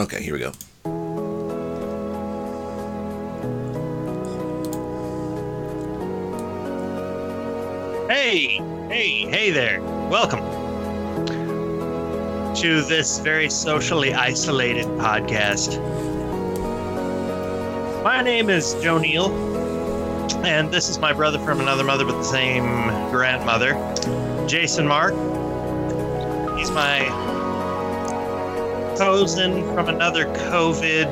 Okay, here we go. Hey, hey, hey there. Welcome to this very socially isolated podcast. My name is Joe Neal, and this is my brother from another mother with the same grandmother, Jason Mark. He's my cousin from another COVID.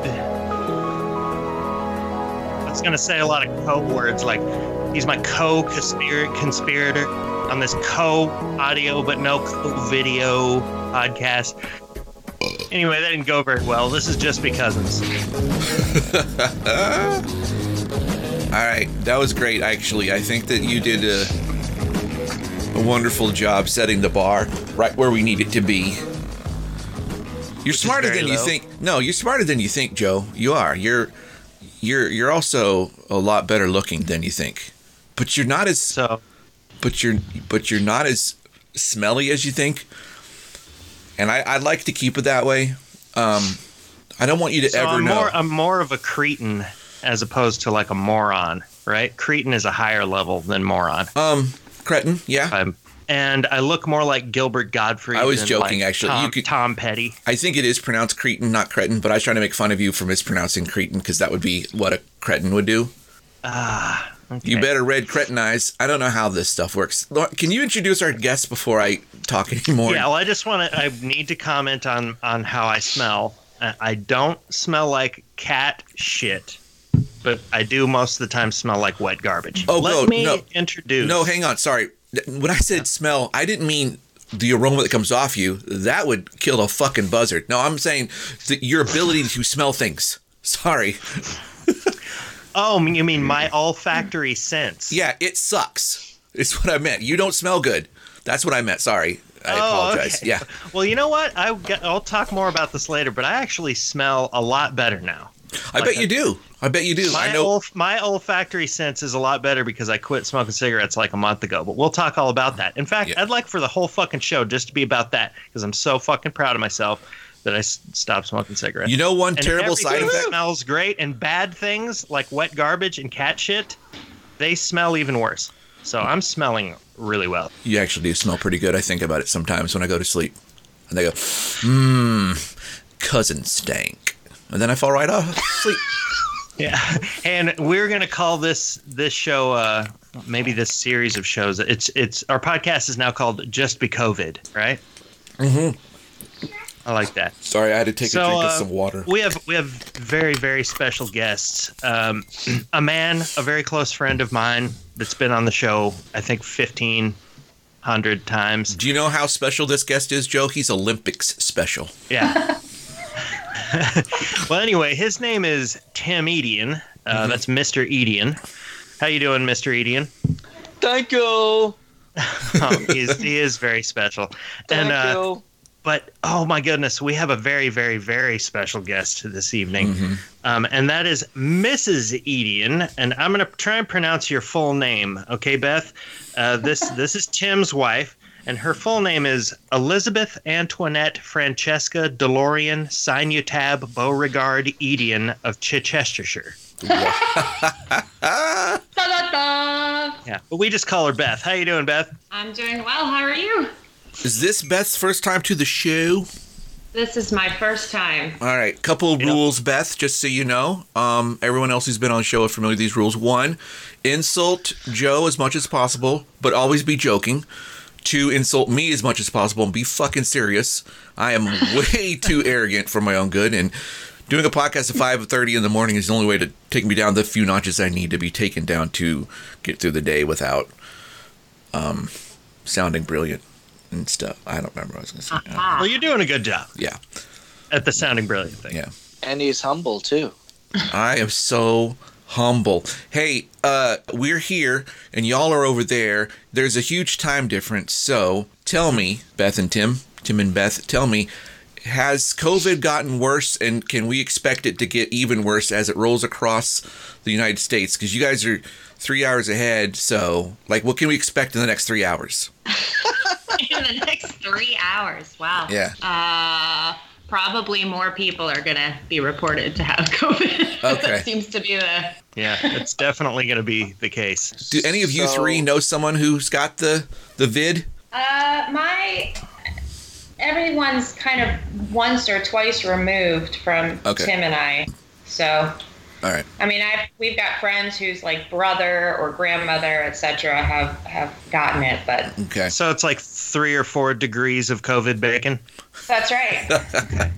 I was going to say a lot of code words like He's my co-conspirator on this co-audio but no co-video podcast. Anyway, that didn't go very well. This is just be cousins. All right, that was great. Actually, I think that you did a, a wonderful job setting the bar right where we need it to be. You're smarter than you think. No, you're smarter than you think, Joe. You are. You're you're you're also a lot better looking than you think. But you're not as So, but you're but you're not as smelly as you think. And I, I'd like to keep it that way. Um, I don't want you to so ever I'm know. more I'm more of a cretin as opposed to like a moron, right? Cretin is a higher level than moron. um, cretin, yeah. I'm, and I look more like Gilbert Gottfried. I was than, joking, like, actually. Tom, You could- Tom Petty. I think it is pronounced cretin, not cretin. But I was trying to make fun of you for mispronouncing cretin because that would be what a cretin would do. Ah, okay. You better red cretinize. I don't know how this stuff works. Can you introduce our guests before I talk anymore? Yeah, well, I just want to. I need to comment on on how I smell. I I don't smell like cat shit, but I do most of the time smell like wet garbage. Oh, Let no, me no. introduce. No, hang on. Sorry. When I said smell, I didn't mean the aroma that comes off you. That would kill a fucking buzzard. No, I'm saying your ability to smell things. Sorry. Oh, you mean my olfactory sense? Yeah, it sucks. It's what I meant. You don't smell good. That's what I meant. Sorry. I Oh, apologize. okay. Yeah. Well, you know what? I will talk more about this later, but I actually smell a lot better now. I bet you do. I bet you do. My I know. olf- my olfactory sense is a lot better because I quit smoking cigarettes like a month ago. But we'll talk all about that. In fact, Yeah. I'd like for the whole fucking show just to be about that because I'm so fucking proud of myself that I s- stopped smoking cigarettes. You know one and terrible side effect? smells great, and bad things like wet garbage and cat shit, they smell even worse. So I'm smelling really well. You actually do smell pretty good. I think about it sometimes when I go to sleep. And they go, mmm, cousin stank. And then I fall right off sleep. Yeah, and we're gonna call this this show, uh, maybe this series of shows. It's it's our podcast is now called Just Be COVID, right? Mm-hmm. I like that. Sorry, I had to take So, a drink uh, of some water. We have we have very very special guests. Um, a man, a very close friend of mine that's been on the show. I think fifteen hundred times. Do you know how special this guest is, Joe? He's Olympics special. Yeah. well, anyway, his name is Tim Edian. Uh, Mm-hmm. That's Mr. Edian. How you doing, Mr. Edian? Thank you. Um, he, is, he is very special. Thank and uh, you. but oh my goodness, we have a very, very, very special guest this evening, Mm-hmm. um, and that is Mrs. Edian. And I'm going to try and pronounce your full name, okay, Beth? Uh, this this is Tim's wife, and her full name is Elizabeth Antoinette Francesca Delorian Sinutab Beauregard Edian of Chichestershire. Ta-da-da! Yeah, but we just call her Beth. How you doing, Beth? I'm doing well. How are you? Is this Beth's first time to the show? This is my first time. All right, couple of Yep. rules, Beth, just so you know. Um, everyone else who's been on the show are familiar with these rules. One, insult Joe as much as possible, but always be joking. Two, insult me as much as possible and be fucking serious. I am way too arrogant for my own good, and doing a podcast at five thirty in the morning is the only way to take me down the few notches I need to be taken down to get through the day without um, sounding brilliant and stuff. I don't remember what I was going to say. Ah. Well, you're doing a good job Yeah, at the sounding brilliant thing. yeah. And he's humble too. I am so humble. Hey, uh, we're here and y'all are over there. There's a huge time difference. So tell me, Beth and Tim, Tim and Beth, tell me, has COVID gotten worse and can we expect it to get even worse as it rolls across the United States? Because you guys are three hours ahead. So, like, what can we expect in the next three hours? In the next three hours. Wow. Yeah. Uh, probably more people are gonna be reported to have COVID. Okay. that seems to be the. Yeah, it's definitely going to be the case. Do any of you So- three know someone who's got the the vid? Uh, my. Everyone's kind of once or twice removed from Okay. Tim and I, so All right. I mean, I've we've got friends whose like brother or grandmother, etc., have have gotten it, but Okay. So it's like three or four degrees of COVID bacon. that's right.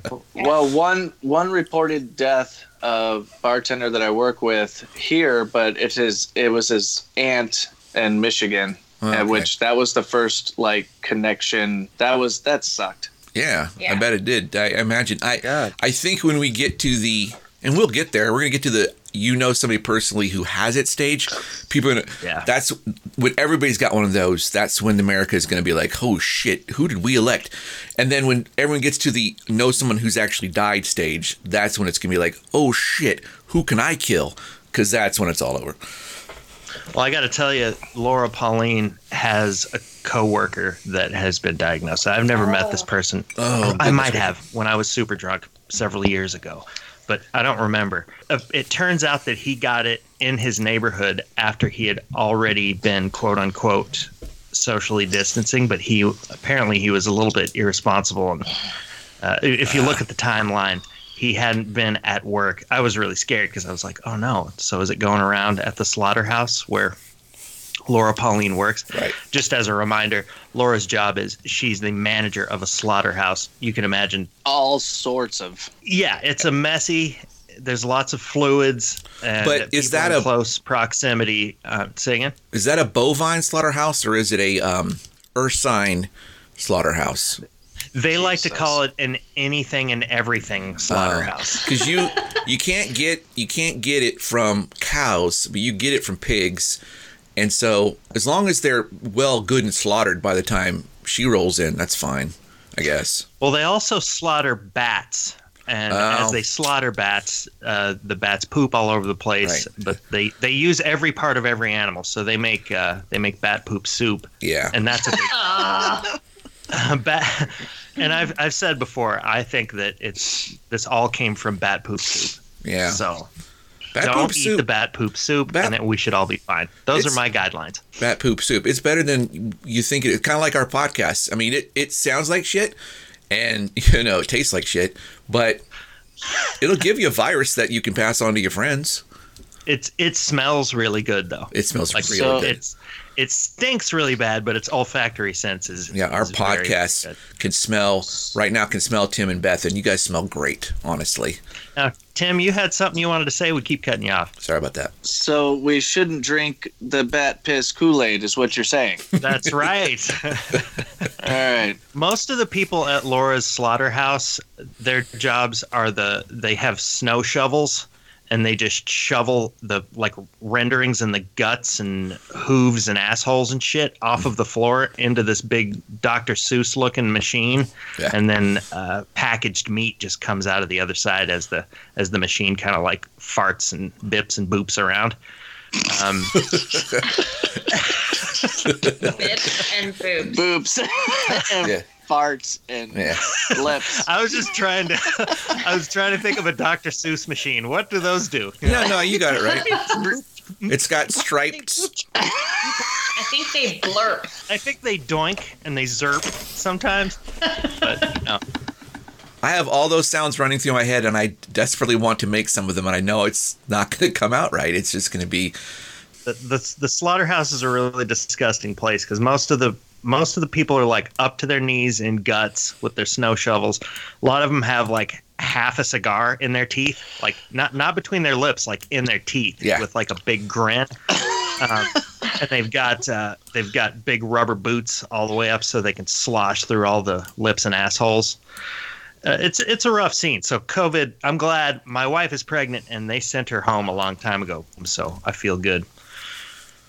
Well, one one reported death of bartender that I work with here, but it is it was his aunt in Michigan, Oh, at okay. which that was the first like connection. That was that sucked. Yeah, I bet it did. I imagine. I God. I think when we get to the and we'll get there. We're gonna get to the you know somebody personally who has it stage. People, are gonna, Yeah. That's when everybody's got one of those. That's when America is gonna be like, oh shit, who did we elect? And then when everyone gets to the know someone who's actually died stage, that's when it's gonna be like, oh shit, who can I kill? Because that's when it's all over. Well, I got to tell you, Laura Pauline has a coworker that has been diagnosed. I've never met this oh. person. Oh, I might have when I was super drunk several years ago, but I don't remember. It turns out that he got it in his neighborhood after he had already been quote unquote socially distancing, but he apparently he was a little bit irresponsible. And uh, if you look at the timeline, he hadn't been at work. I was really scared because I was like, oh no. So is it going around at the slaughterhouse where Laura Pauline works? Right. Just as a reminder, Laura's job is she's the manager of a slaughterhouse. You can imagine. All sorts of. Yeah, it's a messy. There's lots of fluids. And But is that a- close proximity? Uh, singing. Is that a bovine slaughterhouse or is it a um, ursine slaughterhouse? They like to call it an anything and everything slaughterhouse. because you you can't get you can't get it from cows, but you get it from pigs, and so as long as they're well, good, and slaughtered by the time she rolls in, that's fine, I guess. Well, they also slaughter bats, and Oh. as they slaughter bats, uh, the bats poop all over the place. Right. But they, they use every part of every animal, so they make uh, they make bat poop soup, Yeah, and that's a big Uh, bat. And I've I've said before, I think that it's this all came from bat poop soup. yeah. So bat don't poop eat soup. the bat poop soup, Bat- and then we should all be fine. Those are my guidelines. bat poop soup. It's better than you think it. It's kind of like our podcast. I mean, it it sounds like shit, and you know, it tastes like shit, but it'll give you a virus that you can pass on to your friends. It's it smells really good though. It smells Like really so- good. it's it stinks really bad, but its olfactory senses. Yeah, our podcast can smell right now. Can smell Tim and Beth, and you guys smell great. Honestly, Now, Tim, you had something you wanted to say. We keep cutting you off. sorry about that. So we shouldn't drink the bat piss Kool Aid, is what you're saying. That's right. All right. Most of the people at Laura's slaughterhouse, their jobs are the they have snow shovels and they just shovel the like renderings and the guts and hooves and assholes and shit off of the floor into this big Dr. Seuss looking machine, Yeah. and then uh, packaged meat just comes out of the other side as the as the machine kind of like farts and bips and boops around. Um, bits and boobs. Boobs and Yeah. Farts and Yeah. lips. I was just trying to I was trying to think of a Dr. Seuss machine. What do those do? No, no, you got it right. It's got striped. I think they blurp. I think they doink and they zerp sometimes. But no. I have all those sounds running through my head, and I desperately want to make some of them, and I know it's not going to come out right. It's just going to be The, the the slaughterhouse is a really disgusting place because most of the most of the people are like up to their knees in guts with their snow shovels. A lot of them have like half a cigar in their teeth, like not not between their lips, like in their teeth, Yeah. with like a big grin. Um, and they've got uh, they've got big rubber boots all the way up so they can slosh through all the lips and assholes. Uh, it's it's a rough scene. So COVID, I'm glad my wife is pregnant and they sent her home a long time ago. So I feel good.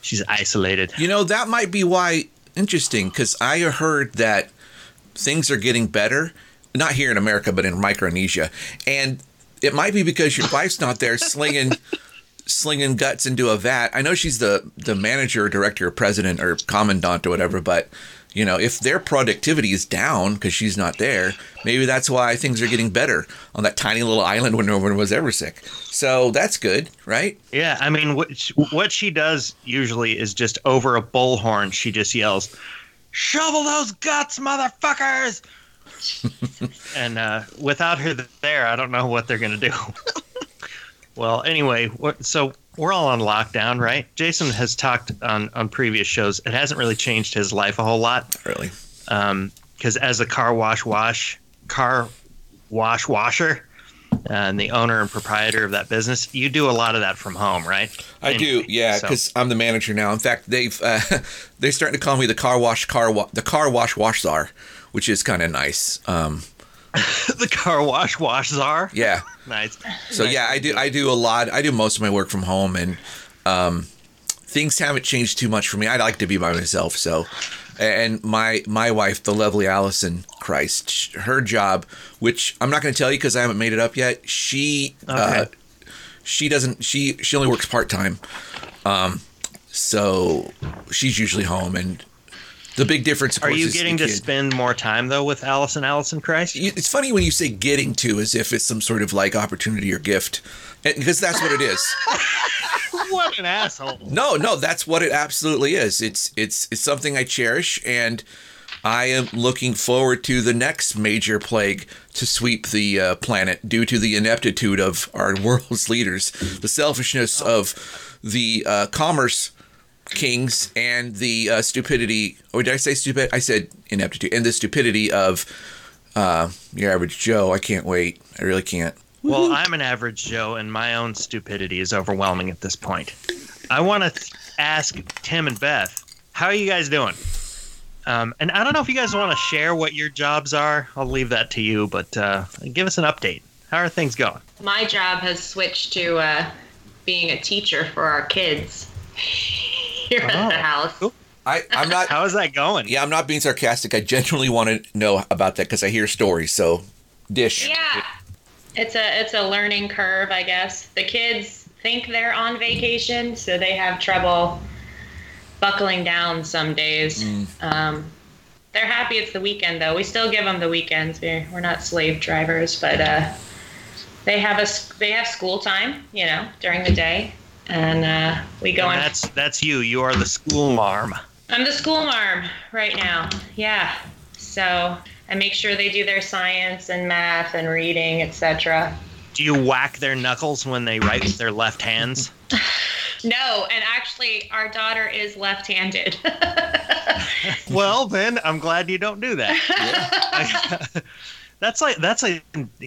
She's isolated. You know, that might be why interesting because I heard that things are getting better, not here in America, but in Micronesia, and it might be because your wife's not there slinging slinging guts into a vat. I know she's the the manager, or director, or president, or commandant, or whatever, but You know, if their productivity is down because she's not there, maybe that's why things are getting better on that tiny little island when no one was ever sick. So that's good, right? Yeah, I mean, what she, what she does usually is just over a bullhorn. She just yells, "Shovel those guts, motherfuckers!" and uh, without her there, I don't know what they're gonna do. well, anyway, what, so we're all on lockdown, right? Jason has talked on on previous shows. It hasn't really changed his life a whole lot Really. because as a car wash wash car wash washer and the owner and proprietor of that business, you do a lot of that from home, right? I do, yeah, so- because I'm the manager now. In fact, they've uh, they're starting to call me the car wash car wa- the car wash wash czar, which is kind of nice. Um, the car wash wash czar. yeah. Nice. So Nice. yeah, I do I do a lot. I do most of my work from home, and um, things haven't changed too much for me. I like to be by myself. So, and my my wife, the lovely Allison Christ, her job, which I'm not going to tell you because I haven't made it up yet. She uh, she doesn't she she only works part time. Um, so she's usually home, and the big difference. Are you getting to kid. spend more time though with Allison Allison Christ? It's funny when you say getting to as if it's some sort of like opportunity or gift, because that's what it is. what an asshole. No, no, that's what it absolutely is. It's it's it's something I cherish, and I am looking forward to the next major plague to sweep the uh, planet due to the ineptitude of our world's leaders, the selfishness of the uh, commerce kings, and the uh, stupidity. Or did I say stupid? I said ineptitude, and the stupidity of uh, your average Joe. I can't wait. I really can't. Well, I'm an average Joe, and my own stupidity is overwhelming at this point. I want to th- ask Tim and Beth, how are you guys doing? Um, and I don't know if you guys want to share what your jobs are. I'll leave that to you, but uh, give us an update. How are things going? My job has switched to uh, being a teacher for our kids here at the Oh, house. cool. I, I'm not. How is that going? Yeah, I'm not being sarcastic. I genuinely want to know about that because I hear stories. So, dish. Yeah, it's a it's a learning curve, I guess. The kids think they're on vacation, so they have trouble buckling down some days. Um, they're happy it's the weekend, though. We still give them the weekends. We're, we're not slave drivers, but uh, they have a they have school time, you know, during the day, and uh, we go And on. that's that's you. You are the school marm. I'm the school marm right now. Yeah. So I make sure they do their science and math and reading, etc. Do you whack their knuckles when they write with their left hands? No, and actually, our daughter is left-handed. well, then I'm glad you don't do that. that's like that's a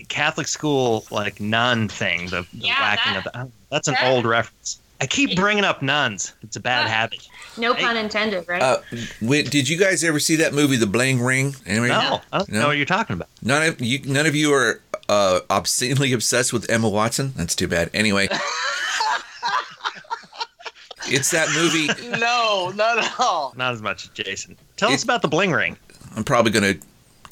Catholic school like nun thing. The, the Yeah, whacking that- of the. That's an that- old reference. I keep bringing up nuns. It's a bad Ah. habit. no Hey. pun intended, right? Uh, wait, did you guys ever see that movie, The Bling Ring? Anyway, No, I don't No. know what you're talking about. none of you, none of you are uh, obscenely obsessed with Emma Watson. That's too bad. Anyway, it's that movie. No, not at all. Not as much as Jason. Tell It- us about the bling ring. I'm probably gonna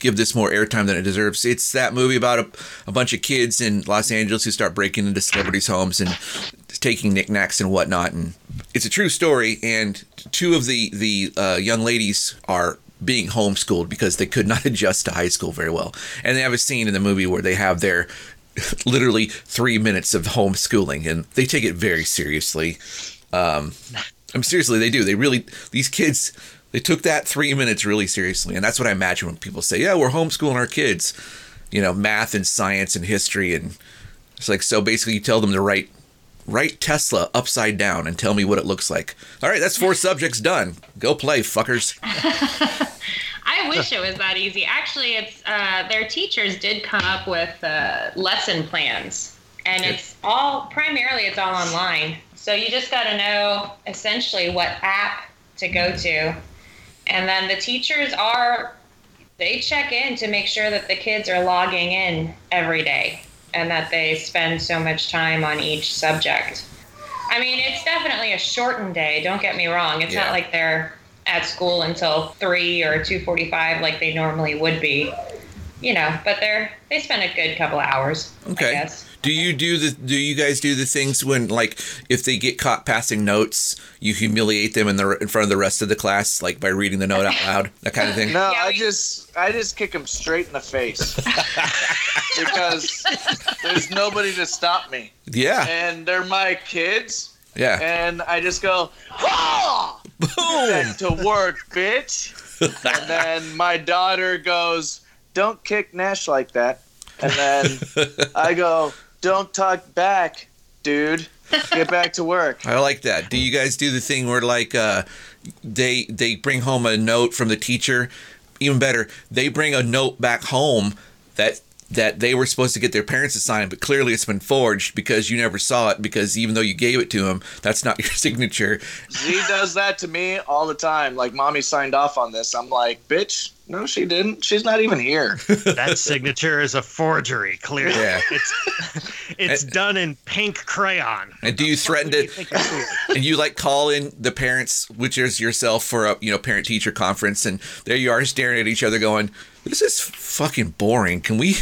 give this more airtime than it deserves. It's that movie about a, a bunch of kids in Los Angeles who start breaking into celebrities' homes and taking knickknacks and whatnot. And it's a true story. And two of the the uh, young ladies are being homeschooled because they could not adjust to high school very well. And they have a scene in the movie where they have their literally three minutes of homeschooling, and they take it very seriously. Um, I'm seriously, they do. They really these kids. They took that three minutes really seriously, and that's what I imagine when people say, "Yeah, we're homeschooling our kids." You know, math and science and history, and it's like so. Basically, you tell them to write write Tesla upside down and tell me what it looks like. All right, that's four subjects done. Go play, fuckers. I wish it was that easy. Actually, it's uh, their teachers did come up with uh, lesson plans, and it's all primarily it's all online. So you just got to know essentially what app to go to, and then the teachers are they check in to make sure that the kids are logging in every day and that they spend so much time on each subject. I mean, it's definitely a shortened day. Don't get me wrong. It's Yeah. not like they're at school until three or two forty-five like they normally would be. you know, but they're they spend a good couple of hours. Okay. I guess. Do you do the do you guys do the things when like if they get caught passing notes, you humiliate them in the in front of the rest of the class like by reading the note out loud, that kind of thing? No, I just I just kick them straight in the face because there's nobody to stop me, Yeah. and they're my kids, Yeah. and I just go, "Ah, Boom. back to work, bitch. and then my daughter goes, "Don't kick Nash like that," and then I go, "Don't talk back, dude. Get back to work." I like that. Do you guys do the thing where like uh they they bring home a note from the teacher? Even better, they bring a note back home that that they were supposed to get their parents to sign, but clearly it's been forged because you never saw it because even though you gave it to them, that's not your signature. Z does that to me all the time. Like, mommy signed off on this. I'm like, bitch, no, she didn't. She's not even here. That signature is a forgery. Clearly, Yeah. it's it's done in pink crayon. And do you threaten What you to think it's doing? and you like call in the parents, which is yourself, for a you know parent teacher conference, and there you are staring at each other, going, "This is fucking boring. Can we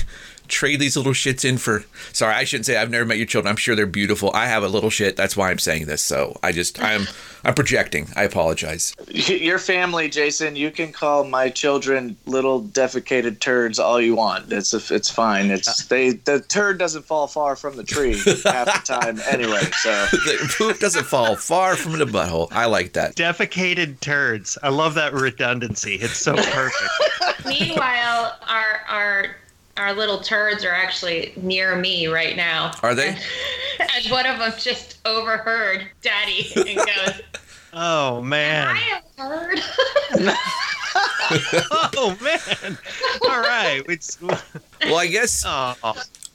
trade these little shits in for?" Sorry, I shouldn't say I've never met your children. I'm sure they're beautiful. I have a little shit. That's why I'm saying this. So I just I'm I'm projecting. I apologize. Your family, Jason, you can call my children little defecated turds all you want. It's it's fine. It's they the turd doesn't fall far from the tree half the time anyway. So The poop doesn't fall far from the butthole. I like that. Defecated turds. I love that redundancy. It's so perfect. Meanwhile, our our our little turds are actually near me right now. Are they? And one of them just overheard Daddy and goes, Oh man, "I man. have heard." Oh man. All right. It's Well, I guess oh,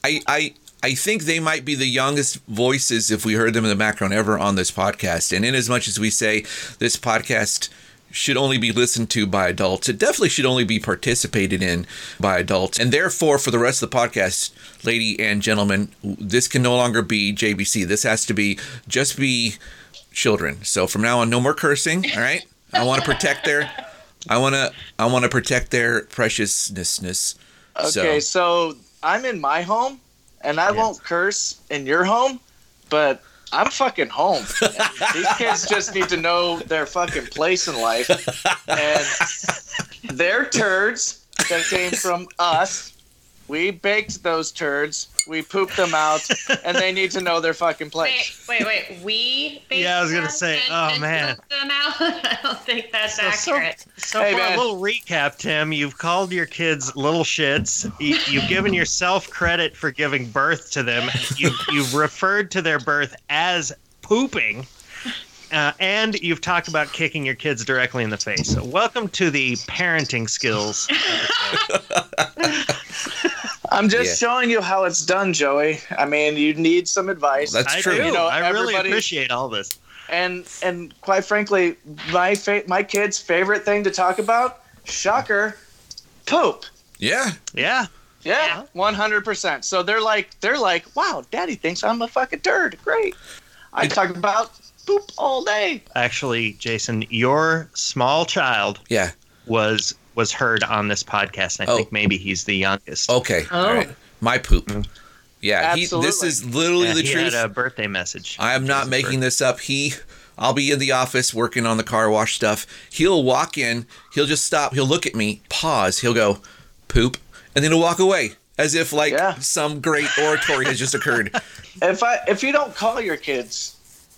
I, I I think they might be the youngest voices if we heard them in the background ever on this podcast. And in as much as we say this podcast should only be listened to by adults, it definitely should only be participated in by adults. And therefore, for the rest of the podcast, lady and gentlemen, this can no longer be JBC. This has to be just be children. So from now on, no more cursing. All right. I want to protect their. I want to. I want to protect their preciousness. okay, so, I'm in my home, and I Yes. won't curse in your home, but I'm fucking home. These kids just need to know their fucking place in life, and they're turds that came from us. We baked those turds. We pooped them out, and they need to know their fucking place. Wait, wait, wait. We. Yeah, I was gonna say, them oh, and man. cooked Them out? I don't think that's So- so- accurate. So Hey, for man. a little recap, Tim, you've called your kids little shits. You, you've given yourself credit for giving birth to them. You, you've referred to their birth as pooping. Uh, and you've talked about kicking your kids directly in the face. So welcome to the parenting skills. I'm just Yeah. showing you how it's done, Joey. I mean, you need some advice. That's I true. do. You know, I really appreciate all this. and and quite frankly, my fa- my kids' favorite thing to talk about, shocker, poop. Yeah. Yeah. Yeah, one hundred percent. So they're like, they're like, wow, Daddy thinks I'm a fucking turd. Great. I talk about poop all day. Actually, Jason, your small child Yeah. was was heard on this podcast. And I Oh. think maybe he's the youngest. Okay. Oh. All Oh. right. My poop. Mm-hmm. Yeah. He, this is literally Yeah, the he truth. had a birthday message. I am not Jason's making this up. He, I'll be in the office working on the car wash stuff. He'll walk in. He'll just stop. He'll look at me, pause. He'll go, poop, and then he'll walk away as if like Yeah. some great oratory has just occurred. If I if you don't call your kids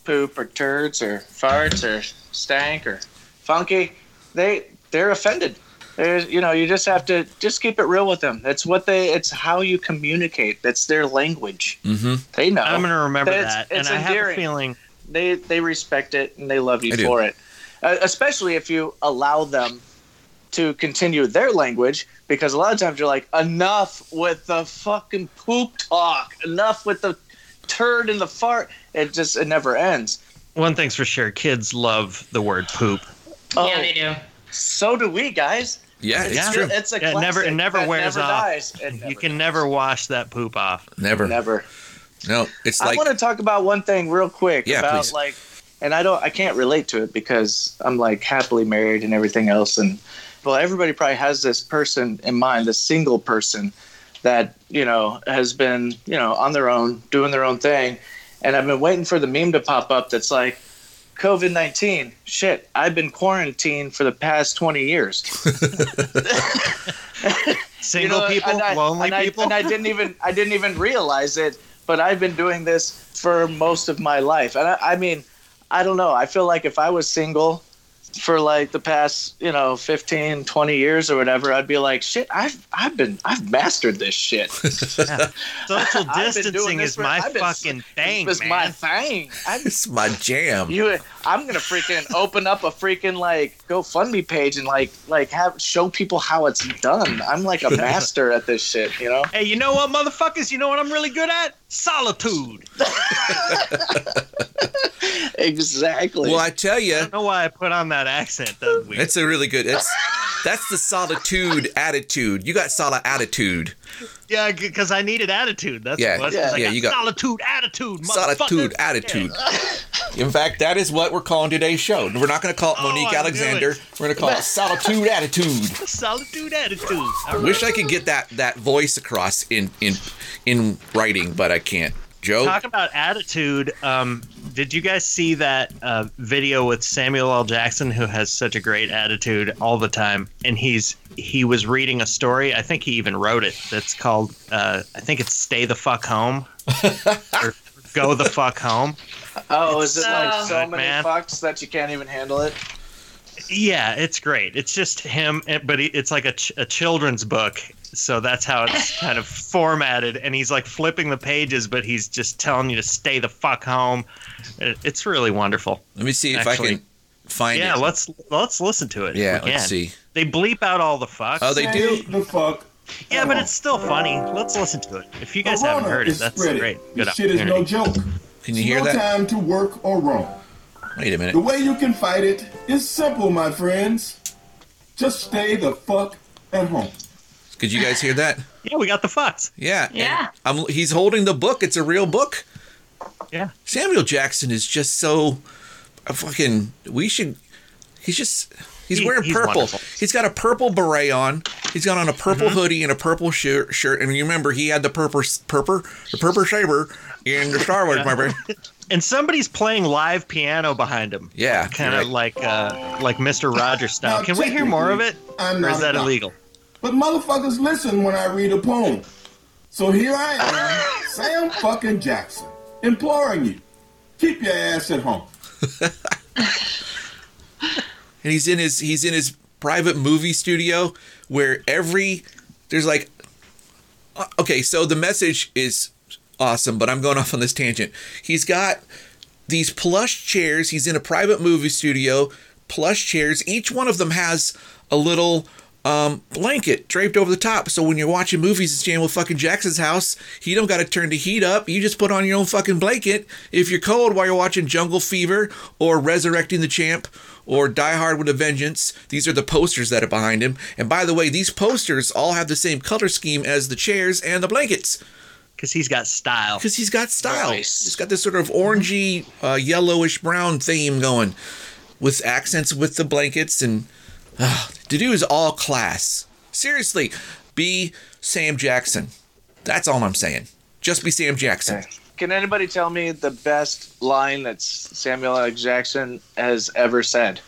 poop or turds or farts or stank or funky, they they're offended. There's, you know, you just have to just keep it real with them. That's what they. It's how you communicate. That's their language. Mm-hmm. They know. I'm going to remember It's- that. it's and I have a endearing. feeling they they respect it and they love you I do. for it. Uh, especially if you allow them to continue their language, because a lot of times you're like, enough with the fucking poop talk, enough with the turd and the fart. It just it never ends. one thing's for sure kids love the word poop. Oh, Yeah, they do. so do we guys. Yeah, it's Yeah. true. It's a Yeah, it never- it never wears never off. Dies. It you can dies. never wash that poop off. Never. never. No, it's like I want to talk about one thing real quick Yeah, about please. like, and I don't, I can't relate to it because I'm like happily married and everything else, and well, everybody probably has this person in mind, this single person that you know has been you know on their own, doing their own thing, and I've been waiting for the meme to pop up that's like. COVID 19. Shit, I've been quarantined for the past 20 years. Single know, people, and I, lonely and I, people. and I didn't even I didn't even realize it, but I've been doing this for most of my life. And I, I mean, I don't know. I feel like if I was single for like the past, you know, 15, 20 years or whatever, I'd be like, shit, I've I've been I've mastered this shit. Social I've been doing distancing is for- my been- fucking thing, This is man. my thing. I'm It's my jam. you I'm gonna freaking open up a freaking like GoFundMe page and like like have show people how it's done. I'm like a master at this shit, you know? Hey, you know what, motherfuckers? You know what I'm really good at? Solitude. Exactly. Well, I tell you I you, don't know why I put on that accent. That's weird. it's a really good. It's that's the solitude attitude. You got solid attitude. yeah, because I needed attitude. That's Yeah, what yeah, I yeah, got you got- solitude attitude. Solitude attitude. In fact, that is what we're calling today's show. We're not going to call it Oh, Monique I knew Alexander. it. We're going to call it Solitude Attitude. Solitude attitude. All right. Wish I could get that that voice across in in in writing, but I can't. Joe, Talk about attitude. Um, did you guys see that uh, video with Samuel L. Jackson, who has such a great attitude all the time? And he's he was reading a story. I think he even wrote it. That's called. Uh, I think it's "Stay the fuck home" or "Go the fuck home." Oh, is it like so so good, many man. fucks that you can't even handle it? Yeah, it's great. It's just him, but it's like a, ch- a children's book. So that's how it's kind of formatted. And he's like flipping the pages, but he's just telling you to stay the fuck home. It's really wonderful. let me see if I can find Yeah, it. let's let's listen to it. yeah, let's see. They bleep out all the fucks. Oh, they do. The fuck. yeah, but it's still funny. Let's listen to it. If you guys haven't heard it, that's spreading. great. Good This shit is no joke. Can you It's hear no that? time to work or roam. Wait a minute. The way you can fight it is simple, my friends. Just stay the fuck at home. Could you guys hear that? Yeah, we got the fucks. Yeah. Yeah. I'm, he's holding the book. It's a real book. Yeah. Samuel Jackson is just so fucking. We should. He's just. He's He- wearing he's purple. wonderful. He's got a purple beret on. He's got on a purple Mm-hmm. hoodie and a purple shirt. Shirt. And you remember he had the purple, purple, the purple saber in the Star Wars. Remember? And somebody's playing live piano behind him. Yeah, Kind of right. like uh, like Mr. Rogers style. Now, Can we hear more of it? I'm Or is that a illegal? But motherfuckers listen when I read a poem. So here I am, Sam fucking Jackson, imploring you, keep your ass at home. and he's in his he's in his private movie studio where every there's like uh, okay so the message is awesome but i'm going off on this tangent he's got these plush chairs he's in a private movie studio plush chairs each one of them has a little um, blanket draped over the top so when you're watching movies at Samuel fucking Jackson's house he don't got to turn the heat up you just put on your own fucking blanket if you're cold while you're watching Jungle Fever or Resurrecting the Champ or Die Hard with a Vengeance. These are the posters that are behind him. And by the way, these posters all have the same color scheme as the chairs and the blankets Because he's got style. because he's got style. Nice. He's got this sort of orangey, uh, yellowish brown theme going with accents with the blankets. And the dude is all class. Seriously, be Sam Jackson. That's all I'm saying. Just be Sam Jackson. Can anybody tell me the best line that Samuel L. Jackson has ever said?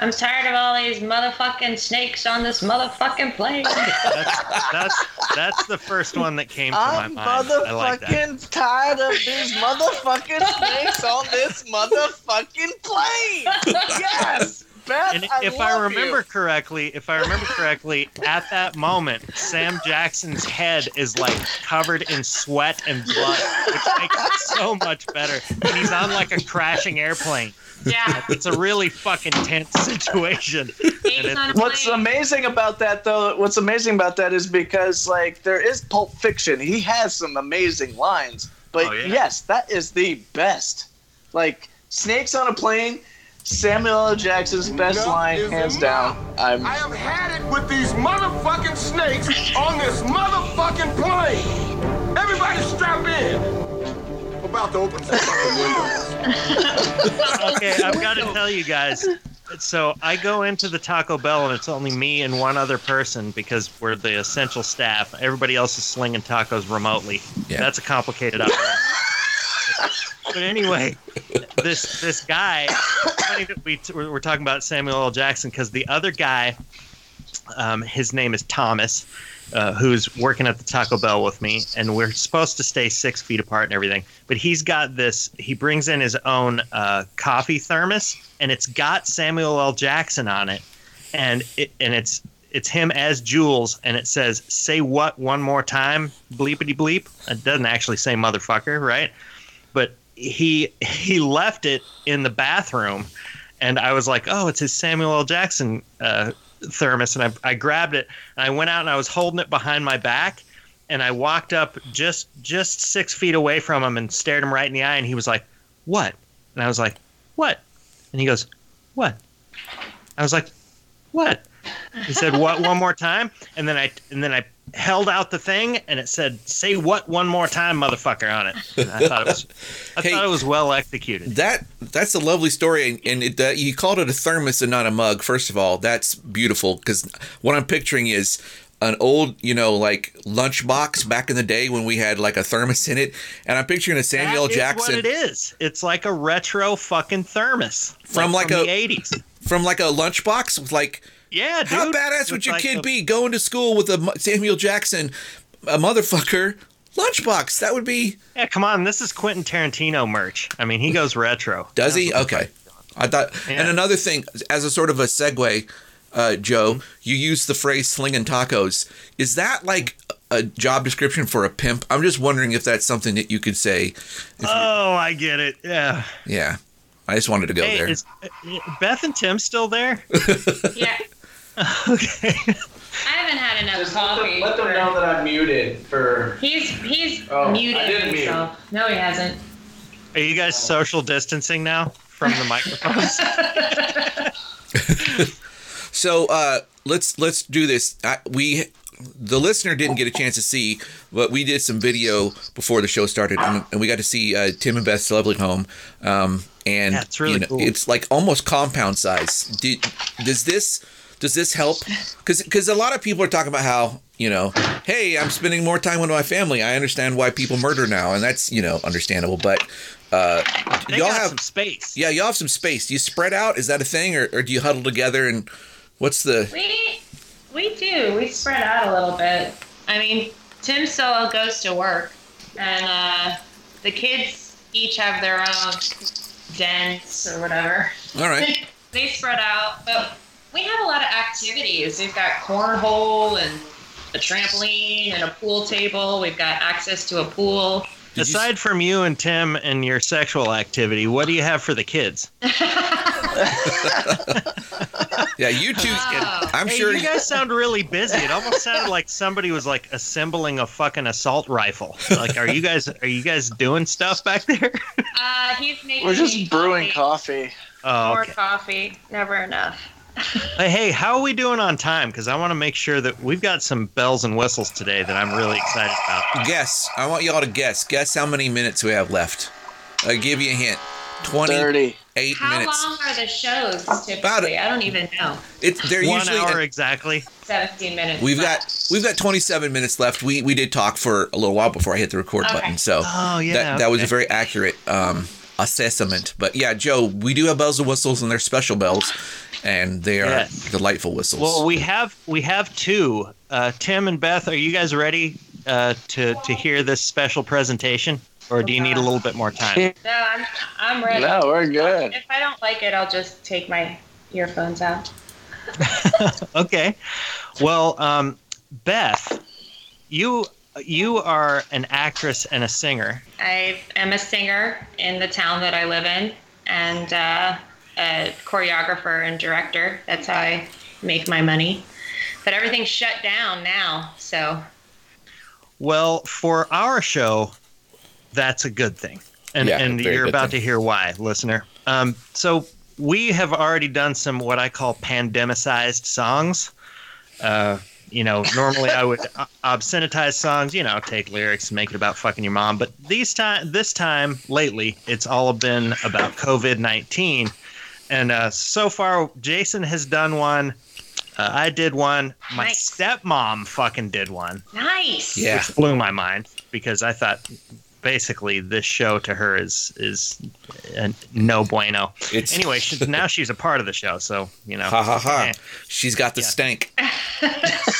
I'm tired of all these motherfucking snakes on this motherfucking plane. That's, that's that's the first one that came to my I'm mind. I like that. motherfucking tired of these motherfucking snakes on this motherfucking plane. Yes, Beth. And if I love remember you. correctly, if I remember correctly, at that moment, Sam Jackson's head is like covered in sweat and blood, which makes it so much better. And he's on like a crashing airplane. yeah. It's a really fucking tense situation. Snakes on a What's amazing about that, though, what's amazing about that is because, like, there is Pulp Fiction. He has some amazing lines. But Oh, yeah. yes, that is the best. Like, Snakes on a Plane, Samuel L. Jackson's best Enough line, hands down. I'm, I have had it with these motherfucking snakes on this motherfucking plane. Everybody strap in. We're about to open some fucking windows. Okay, I've got to tell you guys, so I go into the Taco Bell and it's only me and one other person because we're the essential staff. Everybody else is slinging tacos remotely. Yeah. That's a complicated operation. But anyway, this this guy. We we're we're talking about Samuel L. Jackson because the other guy, um, his name is Thomas, uh, who's working at the Taco Bell with me, and we're supposed to stay six feet apart and everything. But he's got this. He brings in his own uh, coffee thermos, and it's got Samuel L. Jackson on it, and it and it's it's him as Jules, and it says "Say what one more time?" Bleepity bleep. It doesn't actually say motherfucker, right? But he he left it in the bathroom, and I was like, "Oh, it's his Samuel L. Jackson uh, thermos," and I, I grabbed it and I went out and I was holding it behind my back, and I walked up just just six feet away from him and stared him right in the eye, and he was like, "What?" And I was like, "What?" And he goes, "What?" I was like, "What?" He said, "What?" One more time, and then I and then I held out the thing, and it said, "Say what one more time, motherfucker!" on it. And I thought it was, I Hey. thought it was well executed. That that's a lovely story, and, and it, uh, you called it a thermos and not a mug. First of all, that's beautiful because what I'm picturing is an old, you know, like lunchbox back in the day when we had like a thermos in it, and I'm picturing a Samuel Jackson what it is. It's like a retro fucking thermos From like from a- the eighties. from like a lunchbox with like Yeah, dude. how badass would your like kid a- be going to school with a Samuel Jackson, a motherfucker lunchbox? That would be. Yeah, come on. This is Quentin Tarantino merch. I mean, he goes retro. Does he? Okay. I thought. And another thing, as a sort of a segue, uh, Joe, you use the phrase "slinging tacos." Is that like a job description for a pimp? I'm just wondering if that's something that you could say. Oh, I get it. Yeah. Yeah, I just wanted to go Hey, there. is uh, Beth and Tim still there? Yeah. okay. I haven't had enough Just let them, coffee. let them know that I'm muted for. He's he's Oh, I muted didn't mute. No, he hasn't. Are you guys social distancing now from the microphones? So uh, let's let's do this. I, we the listener didn't get a chance to see, but we did some video before the show started, and, and we got to see uh, Tim and Beth's lovely home. Um, and Yeah, it's really you know, cool. it's like almost compound size. Do, does this does this help? Because because a lot of people are talking about how you know, hey, I'm spending more time with my family. I understand why people murder now, and that's you know understandable. But uh, They y'all got have some space. yeah, y'all have some space. Do you spread out? Is that a thing, or, or do you huddle together? And what's the We we do. We spread out a little bit. I mean, Tim still goes to work, and uh, the kids each have their own dens or whatever. all right? they spread out, but we have a lot of activities. We've got cornhole and a trampoline and a pool table. We've got access to a pool. Did you- Aside from you and Tim and your sexual activity, what do you have for the kids? Yeah, you two. Oh. I'm hey, sure. you guys sound really busy. It almost sounded like somebody was like assembling a fucking assault rifle. Like, are you guys are you guys doing stuff back there? Uh, he's making We're just brewing coffee. Oh, More coffee. Never enough. Hey, hey, how are we doing on time? Because I want to make sure that we've got some bells and whistles today that I'm really excited about. guess. I want y'all to guess. Guess how many minutes we have left. I'll give you a hint. Twenty-eight 30. How minutes. long are the shows typically? it. I don't even know. It, they're One usually. hour exactly. 17 minutes. We've left. got we've got 27 minutes left. We we did talk for a little while before I hit the record Okay. button, so Oh, yeah, that that was a very accurate um, assessment. But yeah, Joe, we do have bells and whistles, and they're special bells, and they are Yes. delightful whistles. Well, we have we have two. Uh, Tim and Beth, are you guys ready uh, to to hear this special presentation, or do you need a little bit more time? No, I'm, I'm ready. No, we're good. If I don't like it, I'll just take my earphones out. Okay. Well, um, Beth, you you are an actress and a singer. I am a singer in the town that I live in and uh, a choreographer and director. That's how I make my money. But everything's shut down now, so Well, for our show, that's a good thing. And, Yeah, and you're about thing. to hear why, listener. Um, so we have already done some what I call pandemicized songs. Uh, you know, normally I would obscenitize songs, you know, take lyrics and make it about fucking your mom. But these time, this time lately, it's all been about COVID nineteen, And uh, so far, Jason has done one. Uh, I did one. My Nice. stepmom fucking did one. Nice. Yeah. which blew my mind because I thought basically this show to her is is a no bueno. It's- anyway, she, now she's a part of the show, so you know. Ha ha ha. eh. She's got the Yeah. stank.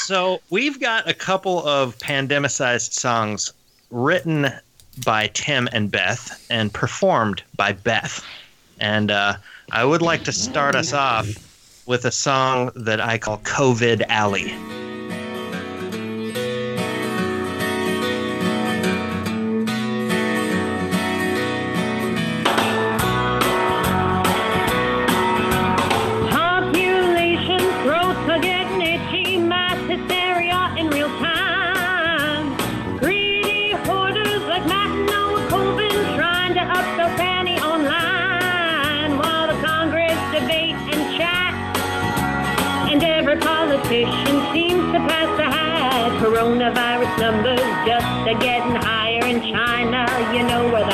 So we've got a couple of pandemicized songs written by Tim and Beth and performed by Beth, and uh, I would like to start us off with a song that I call COVID Alley. Politician seems to pass the hat. Coronavirus numbers just a getting higher in China. You know where that's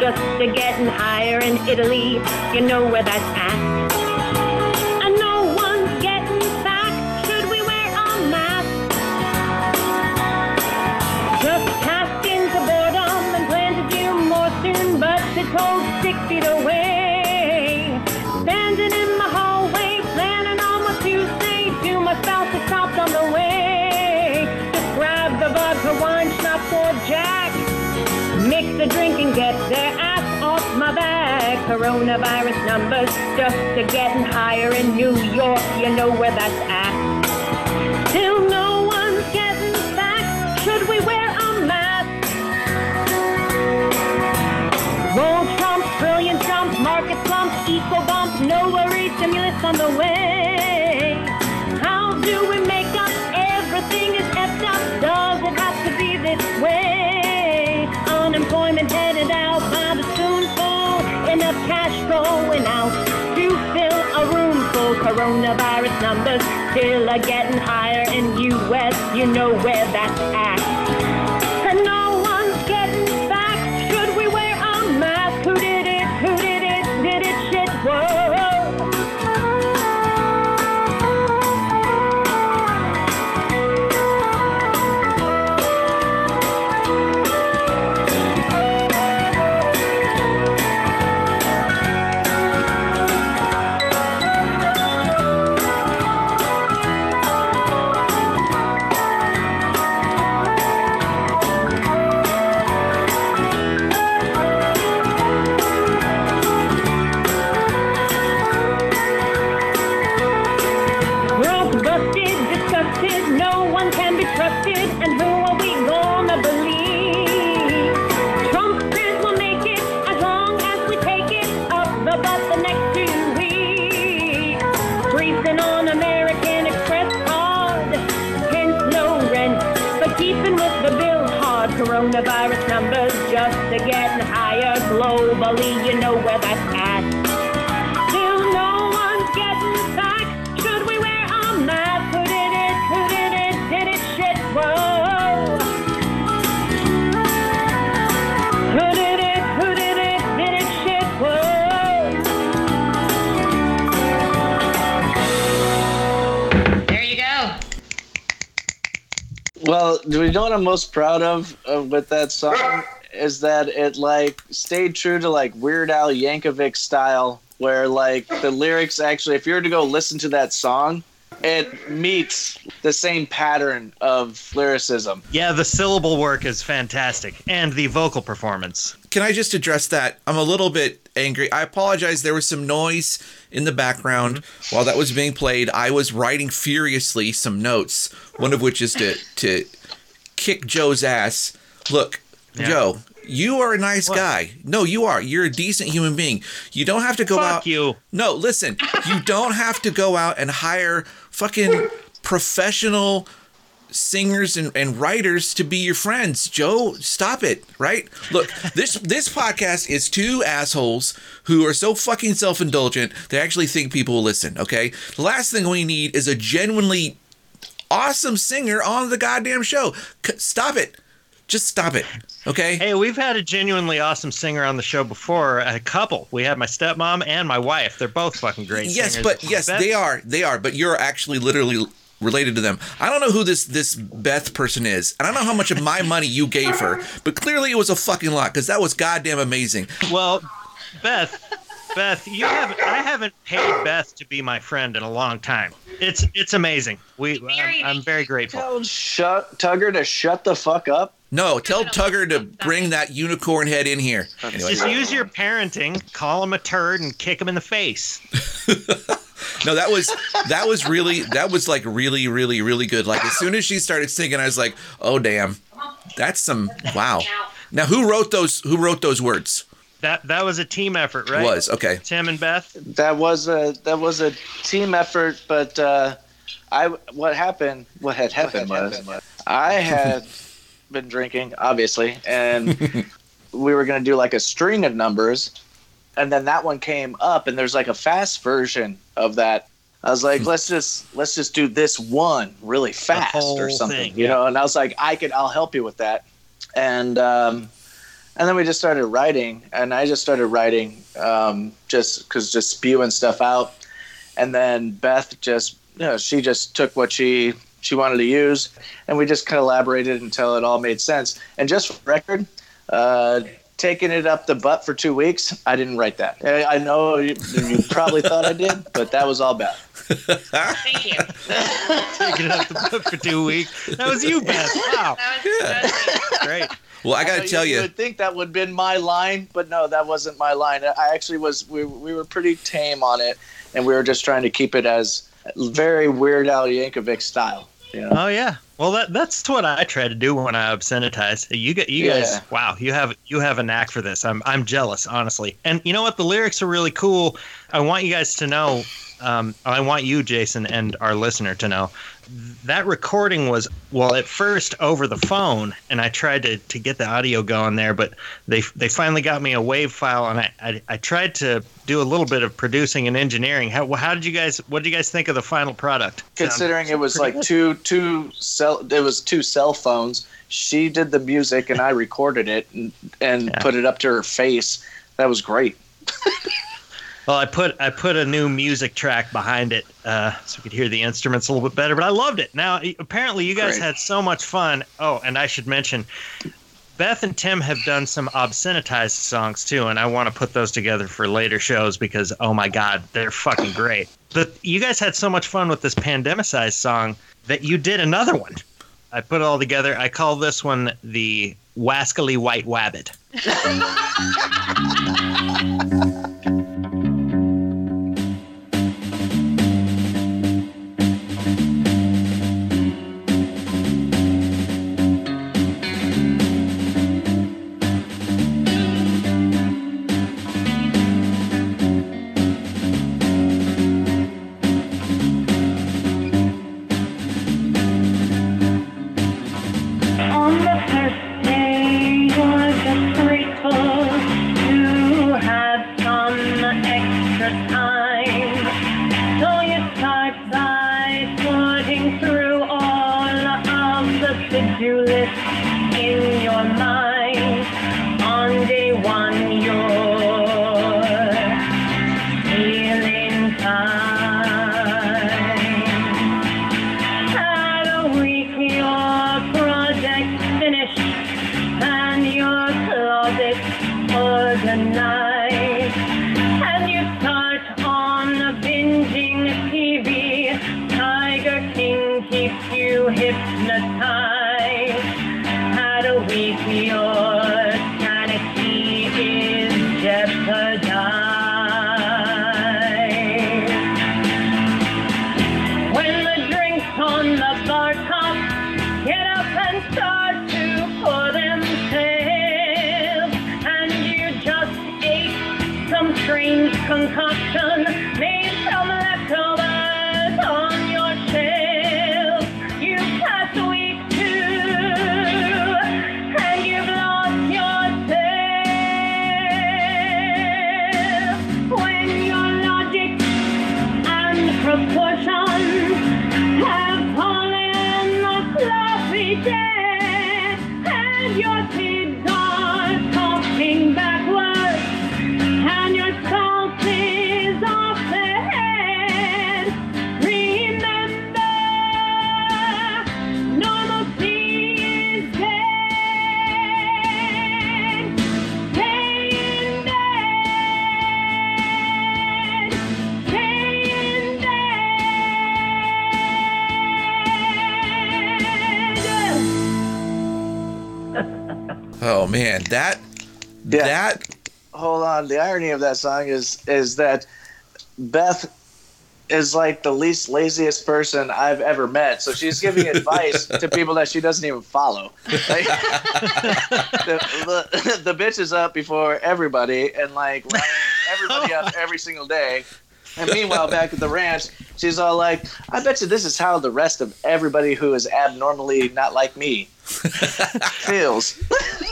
just a getting higher in Italy. You know where that's at. Coronavirus numbers just a getting higher in New York. You know where that's at. Still no one's getting back. Should we wear a mask? Roll Trump, brilliant jump, market slump, equal bump, no worries, stimulus on the way. Still are getting higher in U.S. You know where that's at. Do we know what I'm most proud of uh, with that song? Is that it like stayed true to like Weird Al Yankovic style, where like the lyrics actually, if you were to go listen to that song, it meets the same pattern of lyricism. Yeah, the syllable work is fantastic, and the vocal performance. Can I just address that? I'm a little bit angry. I apologize. There was some noise in the background while that was being played. I was writing furiously some notes, one of which is to to kick Joe's ass. Look, Yeah. Joe, You are a nice guy. No, you are. You're a decent human being. You don't have to go Fuck out. you. No, listen. You don't have to go out and hire fucking professional singers and, and writers to be your friends. Joe, stop it, right? Look, this this podcast is two assholes who are so fucking self-indulgent they actually think people will listen, okay? The last thing we need is a genuinely awesome singer on the goddamn show. C- stop it. Just stop it. Okay? Hey, we've had a genuinely awesome singer on the show before. A couple. We had my stepmom and my wife. They're both fucking great. Singers. Yes, singers. but yes, Beth- they are. They are, but you're actually literally related to them. I don't know who this this Beth person is. and I don't know how much of my money you gave her, but clearly it was a fucking lot because that was goddamn amazing. Well, Beth, Beth, you haven't. I haven't paid Beth to be my friend in a long time. It's it's amazing. We, I'm, I'm very grateful. Tell shut Tugger to shut the fuck up. No, tell Tugger to bring that unicorn head in here. Anyway. Just use your parenting, call him a turd, and kick him in the face. No, that was that was really that was like really really really good. Like as soon as she started singing, I was like, "Oh damn, that's some wow." Now who wrote those? Who wrote those words? That that was a team effort, right? It Was okay. Tim and Beth. That was a that was a team effort, but uh, I what happened? What had happened was I had been drinking, obviously, and we were gonna do like a string of numbers, and then that one came up, and there's like a fast version of that. I was like, let's just let's just do this one really fast or something, thing, you know. And I was like, I could, I'll help you with that, and um, and then we just started writing, and I just started writing um, just because just spewing stuff out, and then Beth just you know she just took what she she wanted to use, and we just collaborated until it all made sense. And just for record, uh, taking it up the butt for two weeks, I didn't write that. I I know you, you probably thought I did, but that was all Beth. Thank you. Taking it up the butt for two weeks. That was you, Beth. Wow, That was, that was great. Well, I gotta tell you, you, would think that would have been my line, but no, that wasn't my line. I actually was. We we were pretty tame on it, and we were just trying to keep it as very Weird Al Yankovic style. You know? Oh yeah. Well, that that's what I try to do when I obscenitize. You get you guys. Wow, you have you have a knack for this. I'm I'm jealous, honestly. And you know what? The lyrics are really cool. I want you guys to know. Um, I want you, Jason, and our listener to know that recording was well at first over the phone, and I tried to, to get the audio going there, but they they finally got me a wave file, and I, I I tried to do a little bit of producing and engineering. How how did you guys? What did you guys think of the final product? Considering it was pretty like two two cell, it was two cell phones. She did the music, and I recorded it and, and Yeah. put it up to her face. That was great. Well, I put I put a new music track behind it uh, so we could hear the instruments a little bit better. But I loved it. Now, apparently, you guys Great. had so much fun. Oh, and I should mention, Beth and Tim have done some obscenitized songs too, and I want to put those together for later shows because oh my god, they're fucking great. But you guys had so much fun with this pandemicized song that you did another one. I put it all together. I call this one the Wascally White Wabbit. Yeah. that hold on. The irony of that song is is that Beth is like the least laziest person I've ever met. So she's giving advice to people that she doesn't even follow. Like, the, the, the bitch is up before everybody and like everybody up every single day. And meanwhile, back at the ranch, she's all like, "I bet you this is how the rest of everybody who is abnormally not like me feels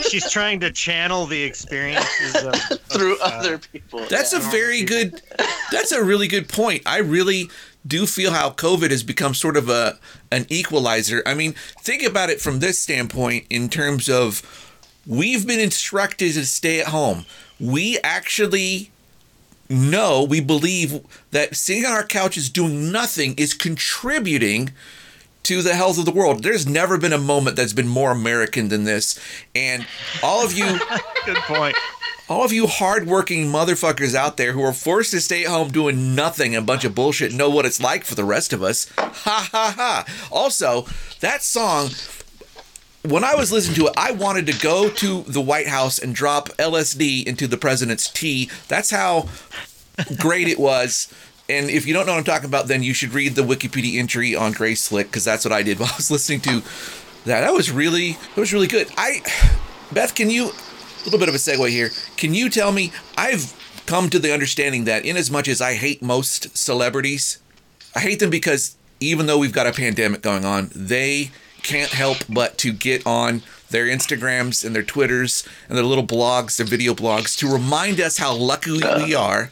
She's trying to channel the experiences of, through uh, other people." That's a very good. That's a really good point. I really do feel how COVID has become sort of a an equalizer. I mean, think about it from this standpoint in terms of we've been instructed to stay at home. We actually know, we believe that sitting on our couches doing nothing is contributing to the health of the world. There's never been a moment that's been more American than this. And all of you Good point. all of you hardworking motherfuckers out there who are forced to stay at home doing nothing and a bunch of bullshit know what it's like for the rest of us. Ha ha ha. Also, that song, when I was listening to it, I wanted to go to the White House and drop LSD into the president's tea. That's how great it was. And if you don't know what I'm talking about, then you should read the Wikipedia entry on Grace Slick because that's what I did while I was listening to that. That was really, that was really good. I, Beth, can you, a little bit of a segue here. Can you tell me? I've come to the understanding that, in as much as I hate most celebrities, I hate them because even though we've got a pandemic going on, they can't help but to get on their Instagrams and their Twitters and their little blogs, their video blogs, to remind us how lucky we are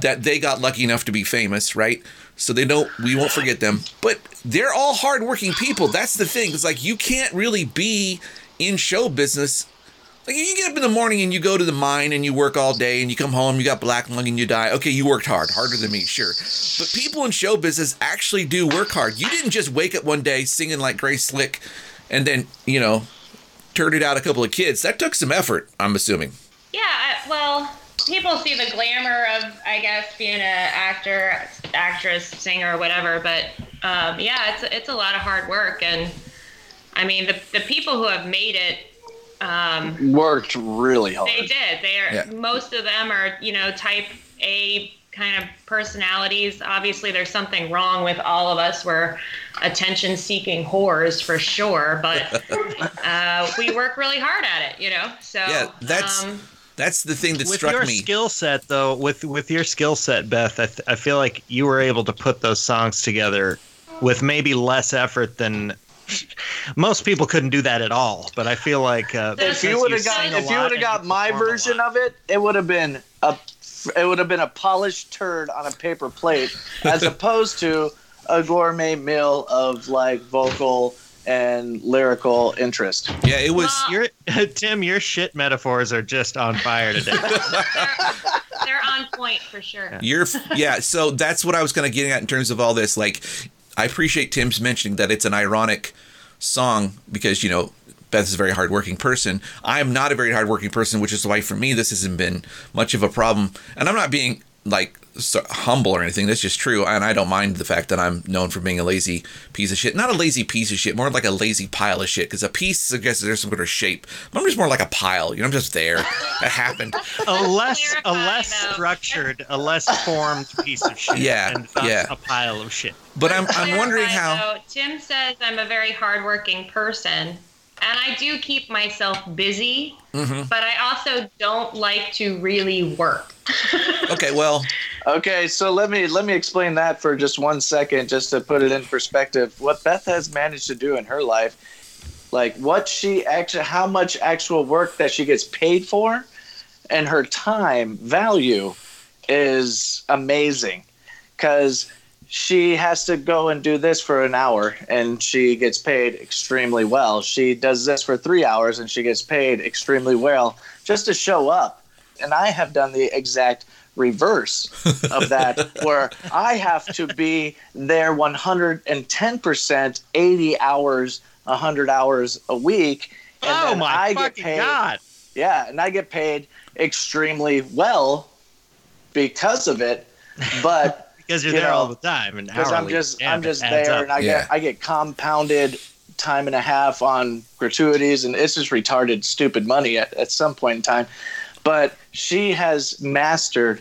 that they got lucky enough to be famous, right? So they don't, we won't forget them. But they're all hardworking people. That's the thing. It's like you can't really be in show business like you get up in the morning and you go to the mine and you work all day and you come home, you got black lung and you die. Okay, you worked hard, harder than me, sure. But people in show business actually do work hard. You didn't just wake up one day singing like Grace Slick and then, you know, turned it out a couple of kids. That took some effort, I'm assuming. Yeah, I, well, people see the glamour of, I guess, being an actor, actress, singer, whatever. But um, yeah, it's it's a lot of hard work, and I mean, the the people who have made it, um, Worked really hard. they did. They are Yeah. most of them are you know type A kind of personalities. Obviously, there's something wrong with all of us. We're attention seeking whores for sure, but uh, we work really hard at it, you know. So Yeah, that's um, that's the thing that with struck your me. skill set though with with your skill set beth I, th- I feel like you were able to put those songs together with maybe less effort than most people couldn't do that at all but i feel like uh, if you would have got if you would have got my version of it, it would have been a it would have been a polished turd on a paper plate as opposed to a gourmet meal of like vocal and lyrical interest. Yeah, it was your tim your shit metaphors are just on fire today they're on point for sure. You're yeah, so that's what I was kind of getting at in terms of all this. Like, I appreciate Tim's mentioning that it's an ironic song because you know Beth is a very hardworking person. I am not a very hardworking person, which is why for me this hasn't been much of a problem. And I'm not being like so humble or anything. That's just true, and I don't mind the fact that I'm known for being a lazy piece of shit. Not a lazy piece of shit, more like a lazy pile of shit. Because a piece suggests there's some sort of shape. But I'm just more like a pile. You know, I'm just there. That happened. a less a less structured a less formed piece of shit Yeah, and yeah. a pile of shit But I'm I'm wondering how. though, Tim says I'm a very hardworking person, and I do keep myself busy, Mm-hmm. but I also don't like to really work. Okay, well, Okay, so let me let me explain that for just one second, just to put it in perspective. What Beth has managed to do in her life, like what she actually, how much actual work that she gets paid for, and her time value, is amazing, because she has to go and do this for an hour, and she gets paid extremely well. She does this for three hours, and she gets paid extremely well just to show up. And I have done the exact reverse of that, where I have to be there 110%, 80 hours, 100 hours a week. And oh my I get paid, god! Yeah, and I get paid extremely well because of it. But Because you're You there know, all the time, and because I'm just I'm just there, up. and I Yeah. get I get compounded time and a half on gratuities, and it's just retarded, stupid money at, at some point in time. But she has mastered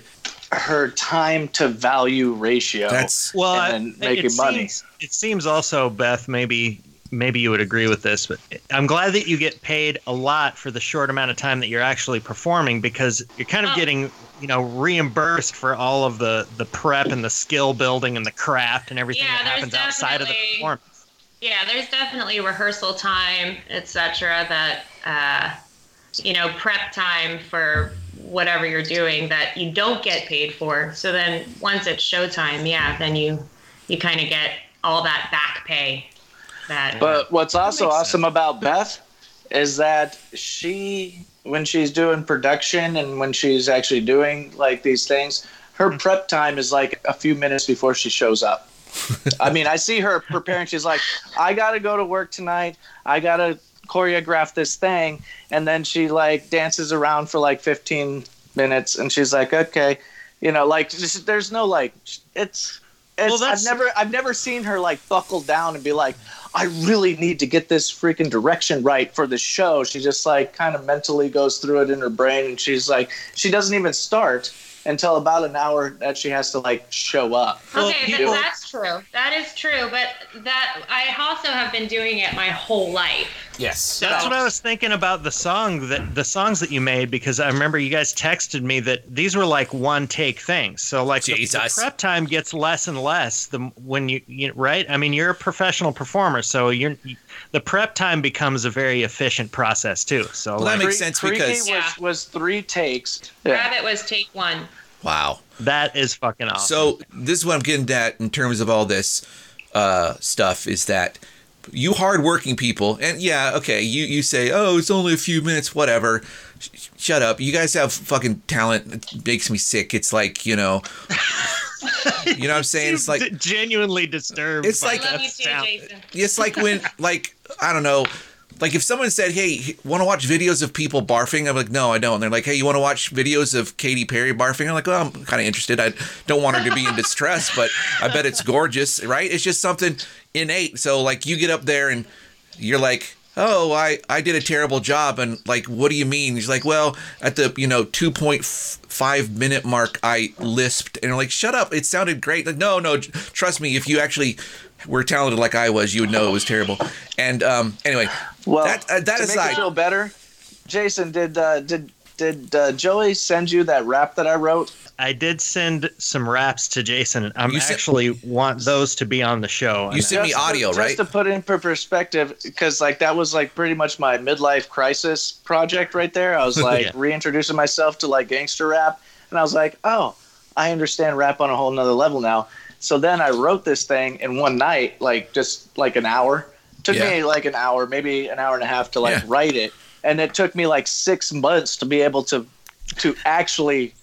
her time to value ratio. that's well, I- making it money. Seems, it seems also, Beth, maybe maybe you would agree with this, but I'm glad that you get paid a lot for the short amount of time that you're actually performing because you're kind of Oh. getting, you know, reimbursed for all of the the prep and the skill building and the craft and everything Yeah, that happens outside of the performance. Yeah, there's definitely rehearsal time, etc. That uh, you know, prep time for whatever you're doing that you don't get paid for. So then once it's showtime, yeah, then you you kind of get all that back pay. That But what's also makes awesome about Beth is that she, when she's doing production and when she's actually doing like these things, her hmm. prep time is like a few minutes before she shows up. I mean, I see her preparing. She's like, I got to go to work tonight. I got to choreograph this thing. And then she like dances around for like 15 minutes and she's like, okay. You know, like just, there's no like, it's, it's Well, I've never, I've never seen her like buckle down and be like, I really need to get this freaking direction right for the show. She just like kind of mentally goes through it in her brain and she's like, she doesn't even start until about an hour that she has to like show up. Okay, th- that's true. That is true, but that I also have been doing it my whole life. yes. That's what I was thinking about the song that the songs that you made because I remember you guys texted me that these were like one take things. So like the, the prep time gets less and less the when you, you right. I mean you're a professional performer, so you're the prep time becomes a very efficient process too. So Well, that like, makes sense Freaky because was, Yeah. was three takes. Yeah. Rabbit was take one. wow. that is fucking awesome. So this is what I'm getting at in terms of all this uh, stuff is that you hardworking people, and yeah, okay, you you say, oh, it's only a few minutes, whatever. Sh- shut up. You guys have fucking talent. It makes me sick. It's like you know, you know what I'm saying? It's like D- genuinely disturbed. It's by like- I love you too. Jason. it's like when like I don't know. Like if someone said, "Hey, want to watch videos of people barfing?" I'm like, "No, I don't." And they're like, "Hey, you want to watch videos of Katy Perry barfing?" I'm like, "Well, I'm kind of interested. I don't want her to be in distress, but I bet it's gorgeous, right? It's just something innate." So like, you get up there and you're like, "Oh, I I did a terrible job," and like, "What do you mean?" He's like, "Well, at the you know 2.5 minute mark, I lisped," and I'm like, "Shut up! It sounded great." Like, no, no, trust me. If you actually were talented like I was, you would know it was terrible. And um, anyway, Well, that uh, that to make aside, it feel better, Jason, did uh, did did uh, Joey send you that rap that I wrote? I did send some raps to Jason. I am You sent- actually want those to be on the show. You sent me Just to- audio, just right? to put it in perspective, because like that was like pretty much my midlife crisis project right there. I was like Yeah. reintroducing myself to like gangster rap, and I was like, oh, I understand rap on a whole nother level now. So then I wrote this thing in one night, like just like an hour. Took Yeah. me like an hour, maybe an hour and a half to like Yeah. write it, and it took me like six months to be able to to actually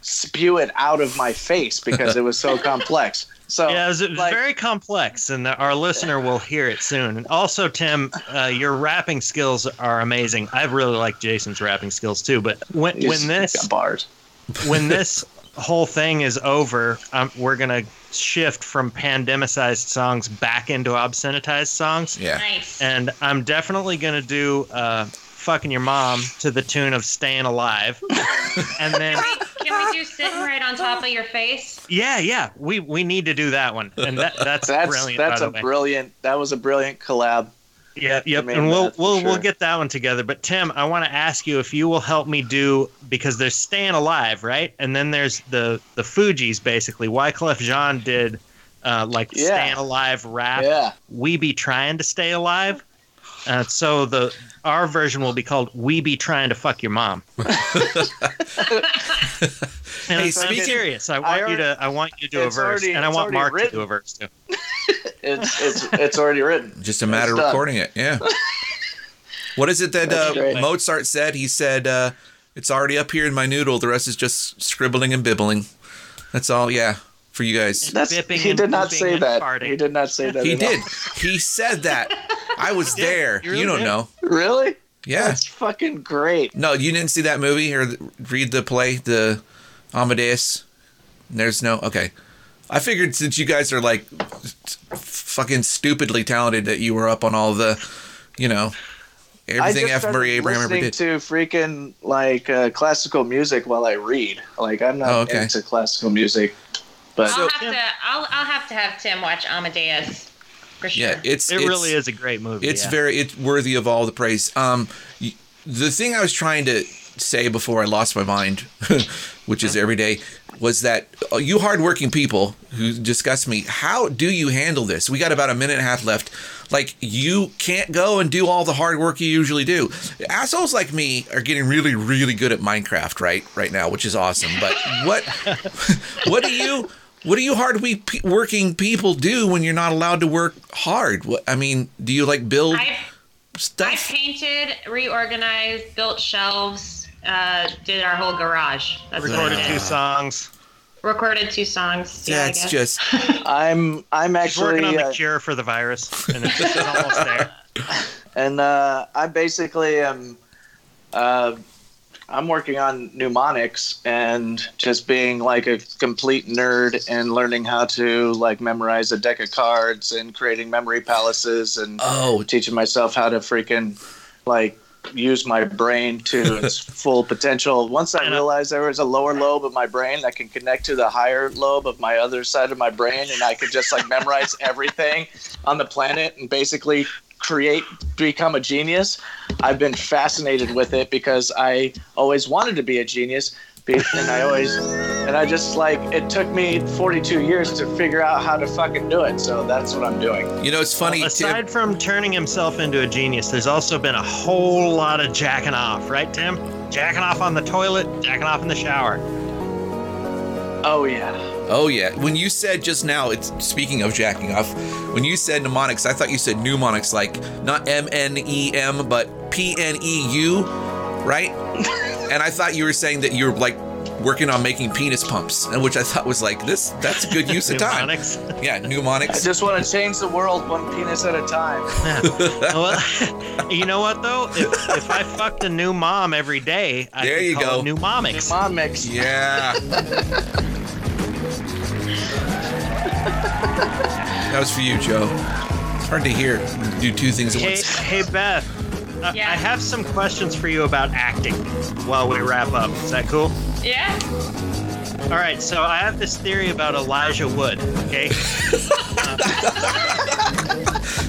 spew it out of my face because it was so complex. So Yeah, it was, it was like- very complex, and our listener will hear it soon. And also, Tim, uh, your rapping skills are amazing. I really like Jason's rapping skills too. But when when this bars. when this whole thing is over, um, we're gonna shift from pandemicized songs back into obscenitized songs, yeah. Nice. and I'm definitely gonna do uh, "fucking your mom" to the tune of "Staying Alive," and then. Can we, can we do sitting right on top of your face? Yeah, yeah, we we need to do that one, and that that's, That's brilliant. that's by a the way. brilliant. That was a brilliant collab. Yeah, yep. and we'll we'll we'll get that one together. But Tim, I want to ask you if you will help me do because there's Staying Alive, right? And then there's the the Fugees, basically. Wyclef Jean did uh, like Yeah. Staying Alive rap. Yeah. We be trying to stay alive. Uh, so the our version will be called "We be trying to fuck your mom." and Hey, I'm speaking- serious. I want I you to. I want you to do a verse, already- and I want already Mark to do a verse too. It's it's it's already written. Just a matter of done. recording it. Yeah. what is it that uh, Mozart said? He said, uh, "It's already up here in my noodle. The rest is just scribbling and bibbling." That's all. Yeah, for you guys. That's Bipping he did not say that. farting. He did not say that. He at all. did. He said that. I was did. there. You really You don't did. know. Really? Yeah. That's fucking great. No, you didn't see that movie or read the play, the Amadeus. There's no okay. I figured since you guys are like fucking stupidly talented that you were up on all the, you know, everything I just F. Murray started Abraham ever listening did. to freaking like uh, classical music while I read. Like I'm not Oh, okay. into classical music, but I'll have to. I'll. I'll have to have Tim watch Amadeus for sure. Yeah, it's It it's, really is a great movie. It's yeah. very it's worthy of all the praise. Um, the thing I was trying to say before I lost my mind, which is every day, was that uh, you hardworking people who discuss me, how do you handle this? We got about a minute and a half left. Like you can't go and do all the hard work you usually do. Assholes like me are getting really, really good at Minecraft right right now, which is awesome. But what what do you what do you hard we working people do when you're not allowed to work hard? What I mean, do you like build I I stuff? painted, reorganized, built shelves, uh, did our whole garage. That's recorded two songs. Recorded two songs. Yeah, I That's just I'm I'm He's actually working on the uh, cure for the virus, and it's, it's almost there. and uh, I basically am. Uh, I'm working on mnemonics and just being like a complete nerd and learning how to like memorize a deck of cards and creating memory palaces and oh teaching myself how to freaking like use my brain to its full potential. Once I realized there was a lower lobe of my brain that can connect to the higher lobe of my other side of my brain, and I could just like memorize everything on the planet and basically create, become a genius. I've been fascinated with it because I always wanted to be a genius. And I always, and I just like, it took me 42 years to figure out how to fucking do it. So that's what I'm doing. you know it's funny. Tim, Aside from turning himself into a genius, there's also been a whole lot of jacking off, right, Tim? Jacking off on the toilet, jacking off in the shower. Oh, yeah. oh yeah, when you said just now, it's speaking of jacking off. When you said mnemonics, I thought you said mnemonics, like not M N E M, but P N E U, right? and I thought you were saying that you're like working on making penis pumps, and which I thought was like this. That's a good use of time. Mnemonics. Yeah, I just want to change the world one penis at a time. well, you know what though? If, if I fucked a new mom every day, I There could you call go. it mnemomics. Mom mix. Yeah. that was for you, Joe. It's hard to hear. Do two things at Hey, once. hey, Beth. I- Yeah. I have some questions for you about acting while we wrap up. Is that cool? Yeah. All right, so I have this theory about Elijah Wood. Okay, Uh,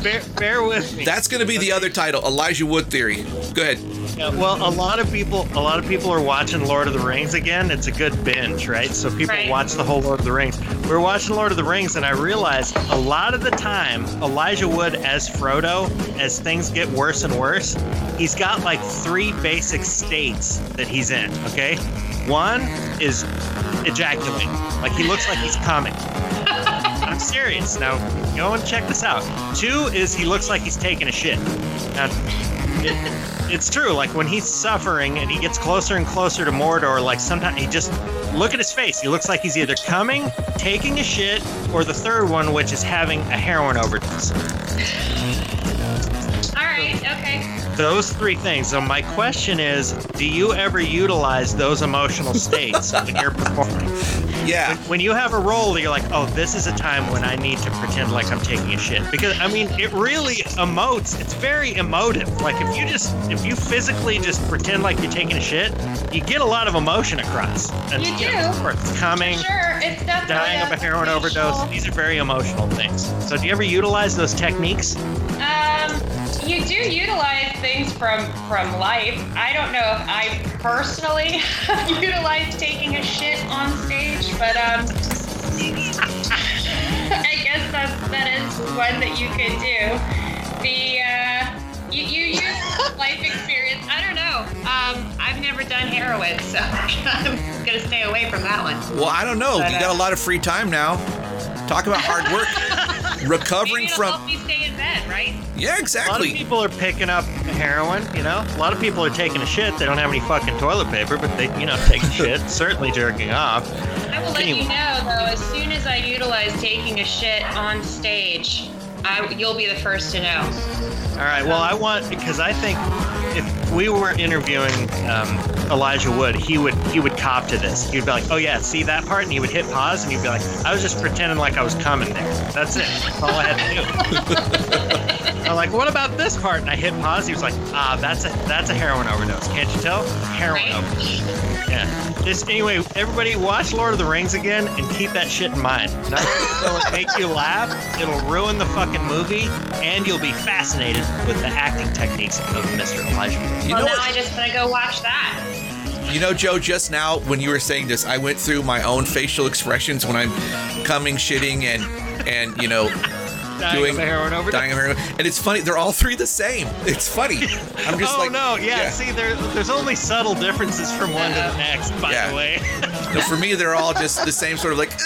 bear, bear with me. That's going to be the other title, Elijah Wood theory. Go ahead. Yeah, well, a lot of people, a lot of people are watching Lord of the Rings again. It's a good binge, right? So people Right. watch the whole Lord of the Rings. We are watching Lord of the Rings, and I realized a lot of the time, Elijah Wood as Frodo, as things get worse and worse, he's got like three basic states that he's in. Okay, one is ejaculating, like he looks like he's coming. I'm serious. Now, go and check this out. Two is he looks like he's taking a shit. Now, it's true. Like when he's suffering and he gets closer and closer to Mordor, like sometimes he just look at his face. He looks like he's either coming, taking a shit, or the third one, which is having a heroin overdose. All right. Okay. Those three things. So my question is, do you ever utilize those emotional states when you're performing? Yeah. when you have a role that you're like, oh, this is a time when I need to pretend like I'm taking a shit. Because I mean, it really emotes. It's very emotive. Like if you just if you physically just pretend like you're taking a shit, you get a lot of emotion across. And, You know, do. or it's coming, Sure. It's definitely dying of a heroin overdose. These are very emotional things. So do you ever utilize those techniques? You do utilize things from from life. I don't know if I personally utilized taking a shit on stage, but um, I guess that that is one that you could do. The uh, you you use life experience. I don't know. Um, I've never done heroin, so I'm gonna stay away from that one. Well, I don't know. But, you got uh, a lot of free time now. Talk about hard work. Recovering from. Help me stay in bed, right? Yeah, exactly. A lot of people are picking up heroin, you know. A lot of people are taking a shit. They don't have any fucking toilet paper, but they, you know, take a shit. Certainly jerking off. I will let Anyway. you know though, as soon as I utilize taking a shit on stage, I, you'll be the first to know. All right. Well, I want because I think if we were interviewing um, Elijah Wood, he would he would cop to this. He'd be like, "Oh yeah, see that part," and he would hit pause, and he'd be like, "I was just pretending like I was coming there. That's it. That's all I had to do." I'm like, "What about this part?" And I hit pause. He was like, "Ah, that's a that's a heroin overdose. Can't you tell? Heroin Right? overdose." Yeah. Just anyway, everybody watch Lord of the Rings again and keep that shit in mind. Not only will it make you laugh, it'll ruin the fucking movie, and you'll be fascinated with the acting techniques of Mr. Elijah. Wood. You well, know now what? I just want to go watch that. You know, Joe, just now when you were saying this, I went through my own facial expressions when I'm coming, shitting, and and you know, Dying doing of heroin overdose. dying of heroin. And it's funny, they're all three the same. It's funny. I'm just oh like, no, yeah, See, there, there's only subtle differences from one to the next. By Yeah. the way, No, for me, they're all just the same sort of like.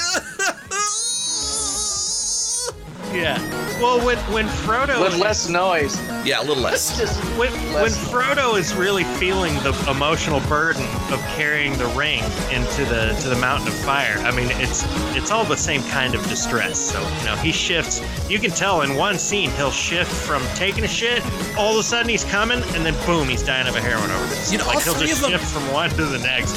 yeah. Well, when when Frodo With less noise. yeah, a little less. Just when, when less- Frodo is really feeling the emotional burden of carrying the ring into the to the mountain of fire, I mean, it's it's all the same kind of distress. So you know, he shifts. You can tell in one scene he'll shift from taking a shit, all of a sudden he's coming, and then boom, he's dying of a heroin overdose. You know, like all he'll three just of them- shift from one to the next.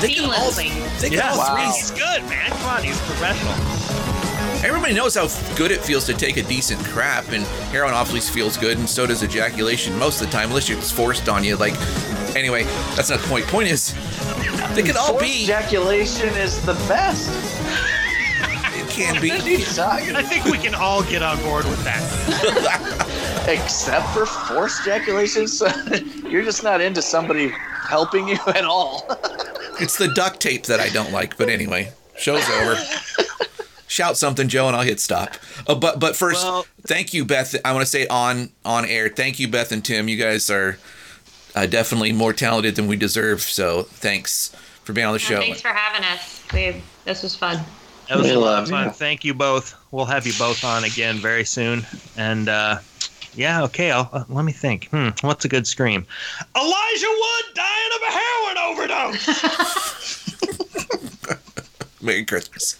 They can all, Seamlessly. they can Yeah, all Wow. three. he's good, man. Come on, he's professional. Everybody knows how good it feels to take a decent crap, and heroin obviously feels good, and so does ejaculation most of the time, unless it's forced on you. Like, anyway, that's not the point. Point is, they could all be. ejaculation is the best. It can be. What are you talking I think we can all get on board with that. Except for forced ejaculation, so you're just not into somebody helping you at all. It's the duct tape that I don't like. But anyway, show's over. Shout something, Joe, and I'll hit stop. Oh, but but first, Well- thank you, Beth. I want to say on on air, thank you, Beth and Tim. You guys are uh, definitely more talented than we deserve. So thanks for being on the show. Thanks for having us. We, this was fun. That was We a lot of fun. you. Thank you both. We'll have you both on again very soon. And uh, yeah, okay. I'll, uh, let me think. Hmm, what's a good scream? Elijah Wood dying of a heroin overdose. Merry Christmas.